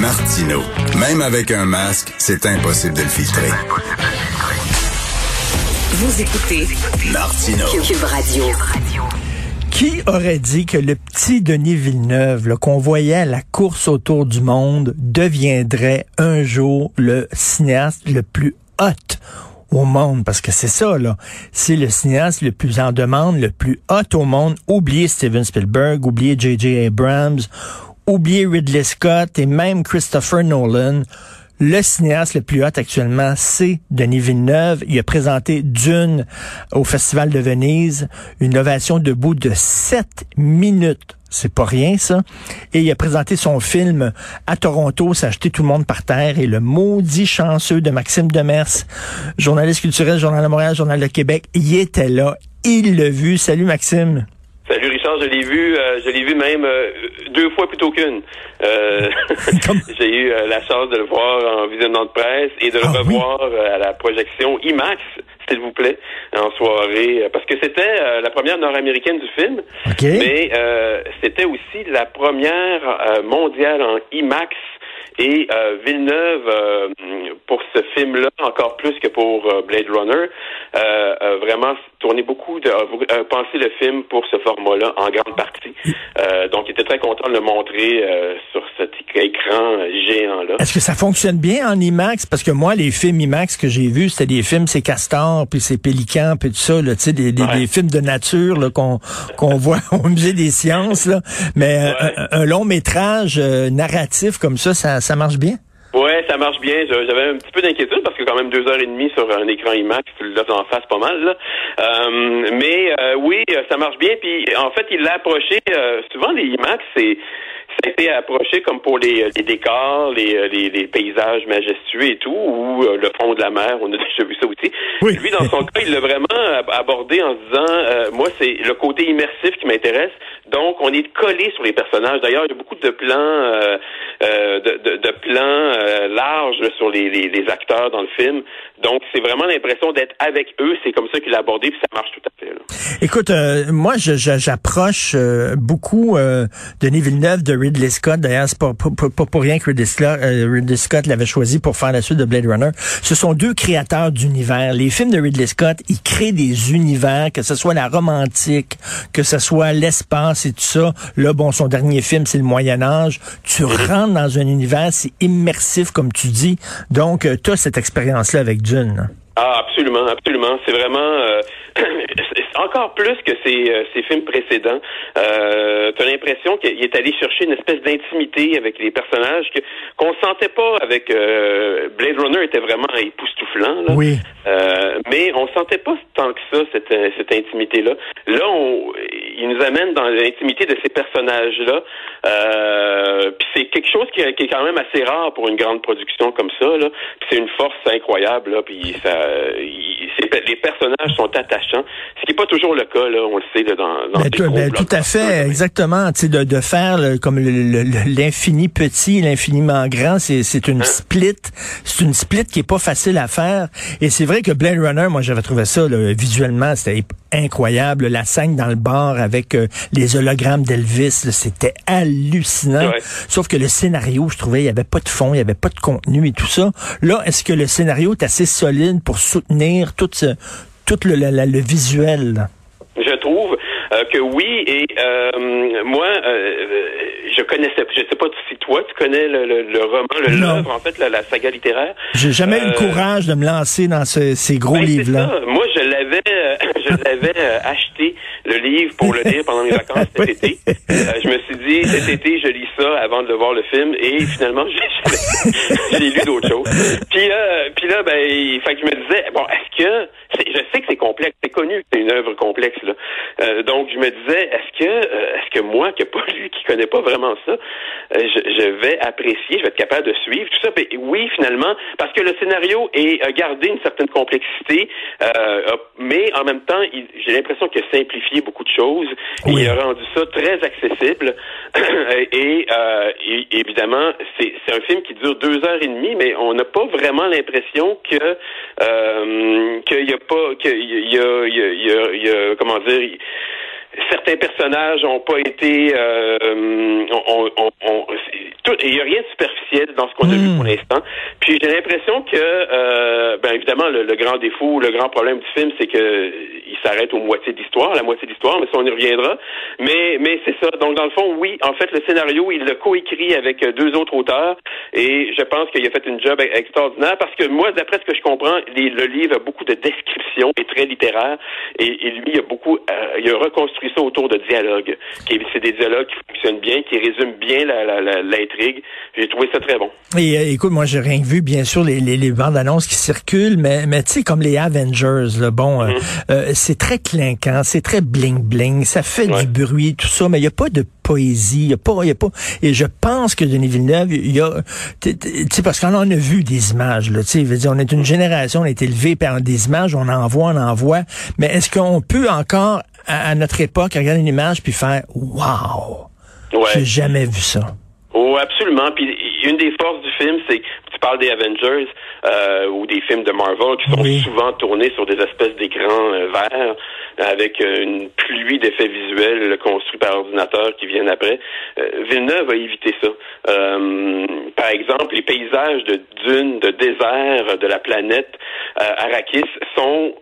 Martino. Même avec un masque, c'est impossible de le filtrer. Vous écoutez Martino. Cube Radio. Qui aurait dit que le petit Denis Villeneuve, qu'on voyait à la course autour du monde, deviendrait un jour le cinéaste le plus hot au monde, parce que c'est ça, là. C'est le cinéaste le plus en demande, le plus hot au monde. Oubliez Steven Spielberg, oubliez J.J. Abrams, oubliez Ridley Scott et même Christopher Nolan. Le cinéaste le plus hot actuellement, c'est Denis Villeneuve. Il a présenté Dune au Festival de Venise, une ovation debout de 7 minutes. C'est pas rien, ça. Et il a présenté son film à Toronto, s'est acheté tout le monde par terre. Et le maudit chanceux de Maxime Demers, journaliste culturel, Journal de Montréal, Journal de Québec, il était là. Il l'a vu. Salut, Maxime. Richard, je l'ai vu, euh, je l'ai vu même euh, deux fois plutôt qu'une. Euh, j'ai eu la chance de le voir en visionnement de presse et de le ah revoir à la projection IMAX, s'il vous plaît, en soirée, parce que c'était la première nord-américaine du film, mais c'était aussi la première mondiale en IMAX et euh, Villeneuve, euh, pour ce film-là, encore plus que pour euh, Blade Runner, vraiment tourné beaucoup de pensé le film pour ce format-là en grande partie. donc, il était très content de le montrer sur cet écran géant-là. Est-ce que ça fonctionne bien en IMAX? Parce que moi, les films IMAX que j'ai vus, c'était des films, c'est Castor, puis c'est Pélican, puis tout ça, là, des, des, des, films de nature qu'on qu'on voit au musée des sciences. Là. Mais un, long métrage narratif comme ça, ça ça marche bien? Oui, ça marche bien. J'avais un petit peu d'inquiétude parce que quand même deux heures et demie sur un écran IMAX, tu le en face pas mal. Là. Euh, mais euh, oui, ça marche bien. Puis en fait, il l'a approché. Euh, souvent les IMAX, c'est ça a été approché comme pour les, les décors, les, les, les, paysages majestueux et tout, ou le fond de la mer, on a déjà vu ça aussi. Lui, dans son cas, il l'a vraiment abordé en se disant, moi, c'est le côté immersif qui m'intéresse. Donc, on est collé sur les personnages. D'ailleurs, il y a beaucoup de plans, euh, euh de, de, de, plans euh, larges sur les, les, les, acteurs dans le film. Donc, c'est vraiment l'impression d'être avec eux. C'est comme ça qu'il a abordé, puis ça marche tout à fait. Là. Écoute, euh, moi, j'approche beaucoup Denis Villeneuve de Ridley Scott. D'ailleurs, c'est pas, pas, pour rien que Ridley Scott, Ridley Scott l'avait choisi pour faire la suite de Blade Runner. Ce sont deux créateurs d'univers. Les films de Ridley Scott, ils créent des univers, que ce soit la romantique, que ce soit l'espace c'est tout ça. Là, bon, son dernier film, c'est le Moyen Âge. Tu rentres dans un univers, c'est immersif, comme tu dis. Donc, euh, tu cette expérience-là avec Dune. Ah, absolument, absolument. C'est vraiment euh, encore plus que ses, euh, films précédents. Euh, tu as l'impression qu'il est allé chercher une espèce d'intimité avec les personnages que qu'on sentait pas avec euh, Blade Runner était vraiment époustouflant. Là. Oui. mais on sentait pas tant que ça cette, cette intimité-là. Là, on, il nous amène dans l'intimité de ces personnages-là. puis c'est quelque chose qui, est quand même assez rare pour une grande production comme ça. Là. Puis c'est une force incroyable. Là. Puis ça les personnages sont attachants, ce qui n'est pas toujours le cas, là, on le sait, là, dans, dans ben, ben, Tout à fait, exactement. De, de faire comme l'infini petit, l'infiniment grand, c'est une hein? split. C'est une split qui est pas facile à faire. Et c'est vrai que Blade Runner, moi j'avais trouvé ça là, visuellement, c'était incroyable. La scène dans le bar avec euh, les hologrammes d'Elvis, c'était hallucinant. Sauf que le scénario, je trouvais, il y avait pas de fond, il y avait pas de contenu et tout ça. Là, est-ce que le scénario est assez solide pour soutenir tout, ce, tout le, le, visuel? Je trouve euh, que oui, et euh, moi, je connaissais, je sais pas si toi tu connais le, le, roman, le livre, en fait, la, la saga littéraire. J'ai jamais eu le courage de me lancer dans ces gros ben, livres-là. Moi, je l'avais, je l'avais acheté le livre pour le lire pendant mes vacances cet été. je me suis dit cet été, je lis ça avant de voir le film, et finalement, j'ai lu d'autres choses. Puis, euh, puis là, ben, fait que je me disais, bon, est-ce que, je que c'est complexe, c'est connu c'est une œuvre complexe là. Euh, donc je me disais, est-ce que, euh, est-ce que moi, qui pas lu, qui connais pas vraiment ça, euh, je, vais apprécier, je vais être capable de suivre tout ça? Ben, oui, finalement, parce que le scénario est gardé une certaine complexité, mais en même temps, j'ai l'impression qu'il a simplifié beaucoup de choses. il a rendu ça très accessible. et, évidemment, c'est un film qui dure deux heures et demie, mais on n'a pas vraiment l'impression que qu'il y a pas qu'il y y y y a comment dire certains personnages n'ont pas été euh, on, on, on, il n'y a rien de superficiel dans ce qu'on a vu pour l'instant. Puis j'ai l'impression que, euh, ben évidemment, le, grand défaut, le grand problème du film, c'est que il s'arrête aux moitiés d'histoire, la moitié d'histoire, mais ça on y reviendra. Mais mais c'est ça. Donc dans le fond, oui, en fait, le scénario, il l'a coécrit avec deux autres auteurs, et je pense qu'il a fait une job extraordinaire parce que moi, d'après ce que je comprends, le livre a beaucoup de descriptions et très littéraire, et, lui, il a beaucoup, euh, il a reconstruit ça autour de dialogues. C'est des dialogues qui fonctionnent bien, qui résument bien l'intrigue. J'ai trouvé ça très bon. Et euh, écoute, moi, j'ai rien vu, bien sûr, les, les, les bandes annonces qui circulent, mais, mais tu sais, comme les Avengers, là, bon, euh, mm-hmm. c'est très clinquant, c'est très bling bling, ça fait du bruit, tout ça, mais il n'y a pas de poésie, il y a pas, y a pas. Et je pense que Denis Villeneuve, il y a, tu sais, parce qu'on en a vu des images, là, tu sais, on est une génération, on a été élevé par des images, on en voit, on en voit, mais est-ce qu'on peut encore, à, notre époque, regarder une image puis faire, wow, ouais. j'ai jamais vu ça. Oh, absolument. Puis une des forces du film, c'est tu parles des Avengers euh, ou des films de Marvel qui sont souvent tournés sur des espèces d'écrans euh, verts avec euh, une pluie d'effets visuels construits par ordinateur qui viennent après. Villeneuve a évité ça. par exemple, les paysages de dunes, de désert, de la planète Arrakis sont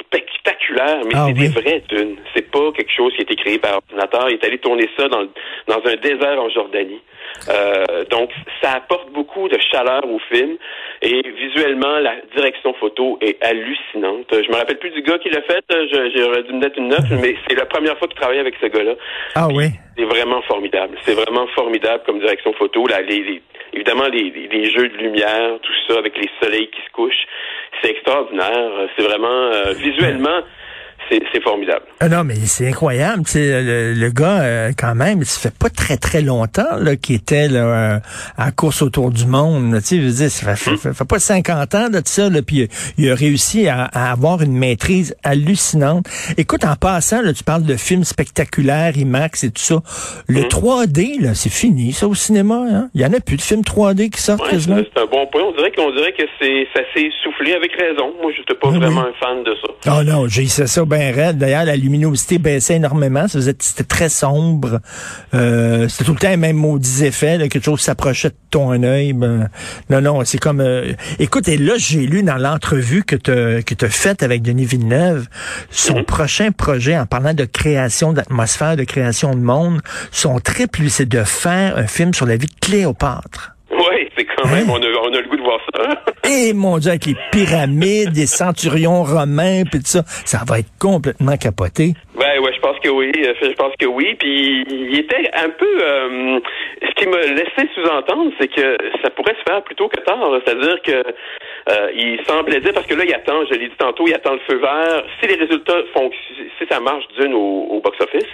spectaculaires, mais ah c'est des vraies dunes. C'est pas quelque chose qui a été créé par ordinateur. Il est allé tourner ça dans, dans un désert en Jordanie. Euh, donc, ça apporte beaucoup de chaleur au film et visuellement, la direction photo est hallucinante. Je me rappelle plus du gars qui l'a fait. J'aurais dû me mettre une note, mais c'est la première fois qu'il travaille avec ce gars-là. Ah oui. C'est vraiment formidable. C'est vraiment formidable comme direction photo. Là, les, évidemment, les, les, jeux de lumière, tout ça avec les soleils qui se couchent, c'est extraordinaire. C'est vraiment euh, visuellement c'est formidable. Ah non, mais c'est incroyable. Le, le gars, euh, quand même, ça fait pas très, très longtemps là, qu'il était là, euh, à course autour du monde. Sais, dire, ça fait, hmm. fait, pas 50 ans de ça, là, puis il a réussi à, avoir une maîtrise hallucinante. Écoute, en passant, là, tu parles de films spectaculaires, IMAX et tout ça. Le 3D, hmm. là, c'est fini, ça, au cinéma. Hein? Il y en a plus de films 3D qui sortent C'est un bon point. On dirait qu'on dirait que c'est ça s'est soufflé avec raison. Moi, je n'étais pas vraiment un fan de ça. Oh non, j'ai ça ben D'ailleurs, la luminosité baissait énormément. C'était très sombre. Euh, c'était tout le temps les mêmes maudits effets. quelque chose s'approchait de ton œil. Ben, non, non, c'est comme... Euh, écoute, et là, j'ai lu dans l'entrevue que tu as, faite avec Denis Villeneuve, son mhm. prochain projet, en parlant de création d'atmosphère, de création de monde, son trip, lui, c'est de faire un film sur la vie de Cléopâtre. Même, on, a, on a le goût de voir ça. Et mon Dieu, avec les pyramides, les centurions romains, puis tout ça, ça va être complètement capoté. Ouais, ouais, je pense que oui. Euh, je pense que oui. Puis il était un peu. Euh, ce qui me laissait sous-entendre, c'est que ça pourrait se faire plutôt que tard. C'est-à-dire que euh, il semblait dire parce que là, il attend. Je l'ai dit tantôt, il attend le feu vert. Si les résultats font, si ça marche d'une au box-office,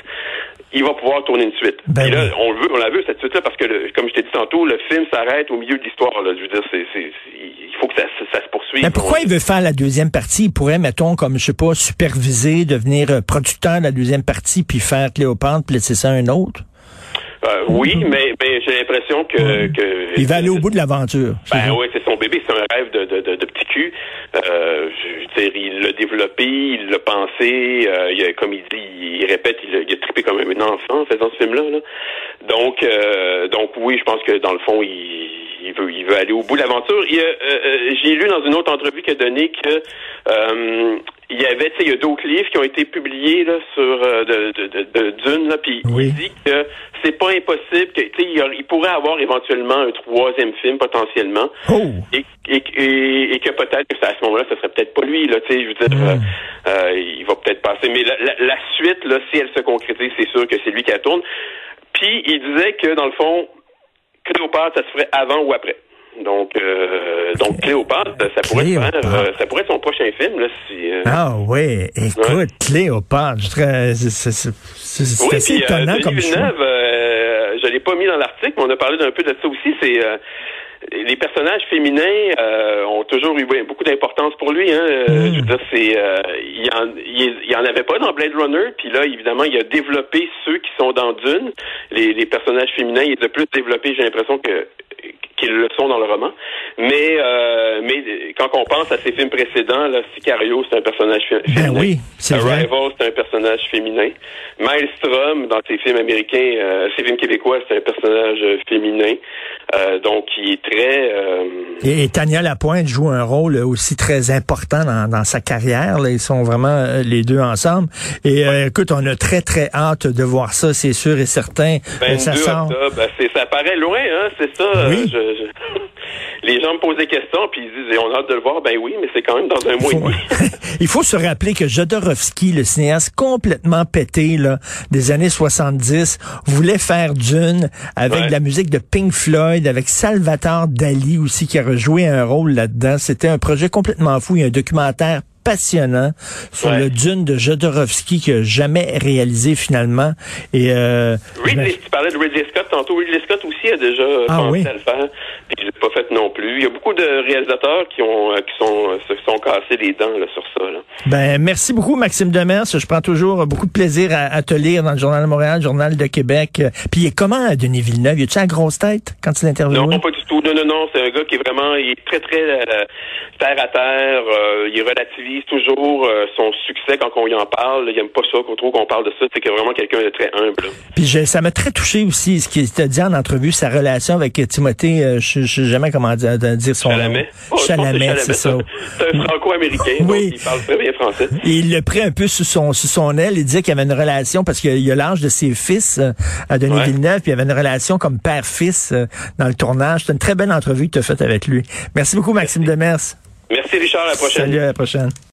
il va pouvoir tourner une suite. Ben là, on veut, on la veut cette suite-là parce que, comme je t'ai dit tantôt, le film s'arrête au milieu de l'histoire. Je veux dire, c'est, il faut que ça, se poursuive. Mais pourquoi il veut faire la deuxième partie? Il pourrait, mettons, comme je sais pas, superviser, devenir euh, producteur de la deuxième partie, puis faire Cléopâtre, puis laisser ça à un autre? Euh, oui, mais, mais j'ai l'impression que, que, Il va aller au bout de l'aventure. Ben oui, c'est son bébé, c'est un rêve de, de, de, petit cul. Euh, je veux dire, il l'a développé, il l'a pensé, euh, il a, comme il dit, il répète, il a, il a trippé comme un enfant en faisant ce film-là. Là. Donc, euh, donc oui, je pense que dans le fond, il, il veut, il veut aller au bout de l'aventure. J'ai lu dans une autre entrevue qu'il a donné que il y avait, tu sais, il y a d'autres livres qui ont été publiés là sur euh, de, de, de, Dune là, puis il dit que c'est pas impossible que, tu sais, il, pourrait avoir éventuellement un troisième film potentiellement, oh. et, et, et, que peut-être que à ce moment-là, ce serait peut-être pas lui là, tu sais, je veux dire, hmm. euh, euh, il va peut-être passer, mais la, la, suite là, si elle se concrétise, c'est sûr que c'est lui qui la tourne. Puis il disait que dans le fond, Cléopâtre, ça se ferait avant ou après. Donc, euh, donc Cléopâtre, ça pourrait, Faire, euh, ça pourrait être son prochain film. Là, si, euh... Ah oui, écoute, Cléopâtre, c'est assez puis, étonnant euh, comme Villeneuve, euh, je l'ai pas mis dans l'article, mais on a parlé d'un peu de ça aussi. C'est les personnages féminins ont toujours eu beaucoup d'importance pour lui. Hein. Hmm. Je veux dire, c'est il, en, il, en avait pas dans Blade Runner, puis là, évidemment, il a développé ceux qui sont dans Dune. Les, les personnages féminins, il les a plus développés, j'ai l'impression que qu'ils le sont dans le roman. Mais, euh, mais quand on pense à ses films précédents, là, Sicario, c'est un personnage Ben féminin. oui, c'est vrai. Arrival, c'est un personnage féminin. Maelstrom, dans ses films américains, euh, ses films québécois, c'est un personnage euh, féminin. Euh, donc, il est très... euh, Et, et Tania Lapointe joue un rôle aussi très important dans, dans sa carrière. Là. Ils sont vraiment euh, les deux ensemble. Et euh, écoute, on a très, très hâte de voir ça, c'est sûr et certain. Euh, 22 ça sort. octobre, ben, ça paraît loin, hein, c'est ça. Oui. euh, je- je- Les gens me posent des questions, puis ils disent, on a hâte de le voir. Ben oui, mais c'est quand même dans un mois et demi. Il faut se rappeler que Jodorowsky, le cinéaste complètement pété là, des années 70, voulait faire Dune avec Ouais. de la musique de Pink Floyd, avec Salvatore Dali aussi qui a rejoué un rôle là-dedans. C'était un projet complètement fou. Il y a un documentaire passionnant sur Ouais. le Dune de Jodorowsky qui a jamais réalisé finalement. Et euh, Ridley, tu parlais de Ridley Scott tantôt. Ridley Scott aussi a déjà euh, Ah pensé oui. à le faire, puis il l'a pas fait non plus. Il y a beaucoup de réalisateurs qui ont euh, qui sont euh, se sont cassés les dents là, sur ça. Là. Ben, merci beaucoup, Maxime Demers. Je prends toujours beaucoup de plaisir à, à te lire dans le Journal de Montréal, le Journal de Québec. Euh, Puis il est comment, Denis Villeneuve? Y a-tu la grosse tête quand tu l'interviews? Non, pas du tout. Non, non, non. C'est un gars qui est vraiment, il est très, très euh, terre à terre. Euh, il toujours euh, son succès quand on y en parle. Il aime pas ça, qu'on trouve qu'on parle de ça. C'est que vraiment quelqu'un de très humble. Puis je- ça m'a très touché aussi, ce qu'il t'a dit en entrevue, sa relation avec euh, Timothée, euh, je je sais jamais comment dire, dire son Chalamet? nom. Oh, que Chalamet, c'est ça. C'est un franco-américain. Oui. il parle très bien français. Et il le pris un peu sous son, sous son aile. Il disait qu'il y avait une relation, parce qu'il y a l'âge de ses fils euh, à Denis Ouais. Villeneuve, puis il y avait une relation comme père-fils euh, dans le tournage. C'était une très belle entrevue que tu as faite avec lui. Merci beaucoup, Maxime Demers. Merci Richard. À la prochaine. Salut, à la prochaine.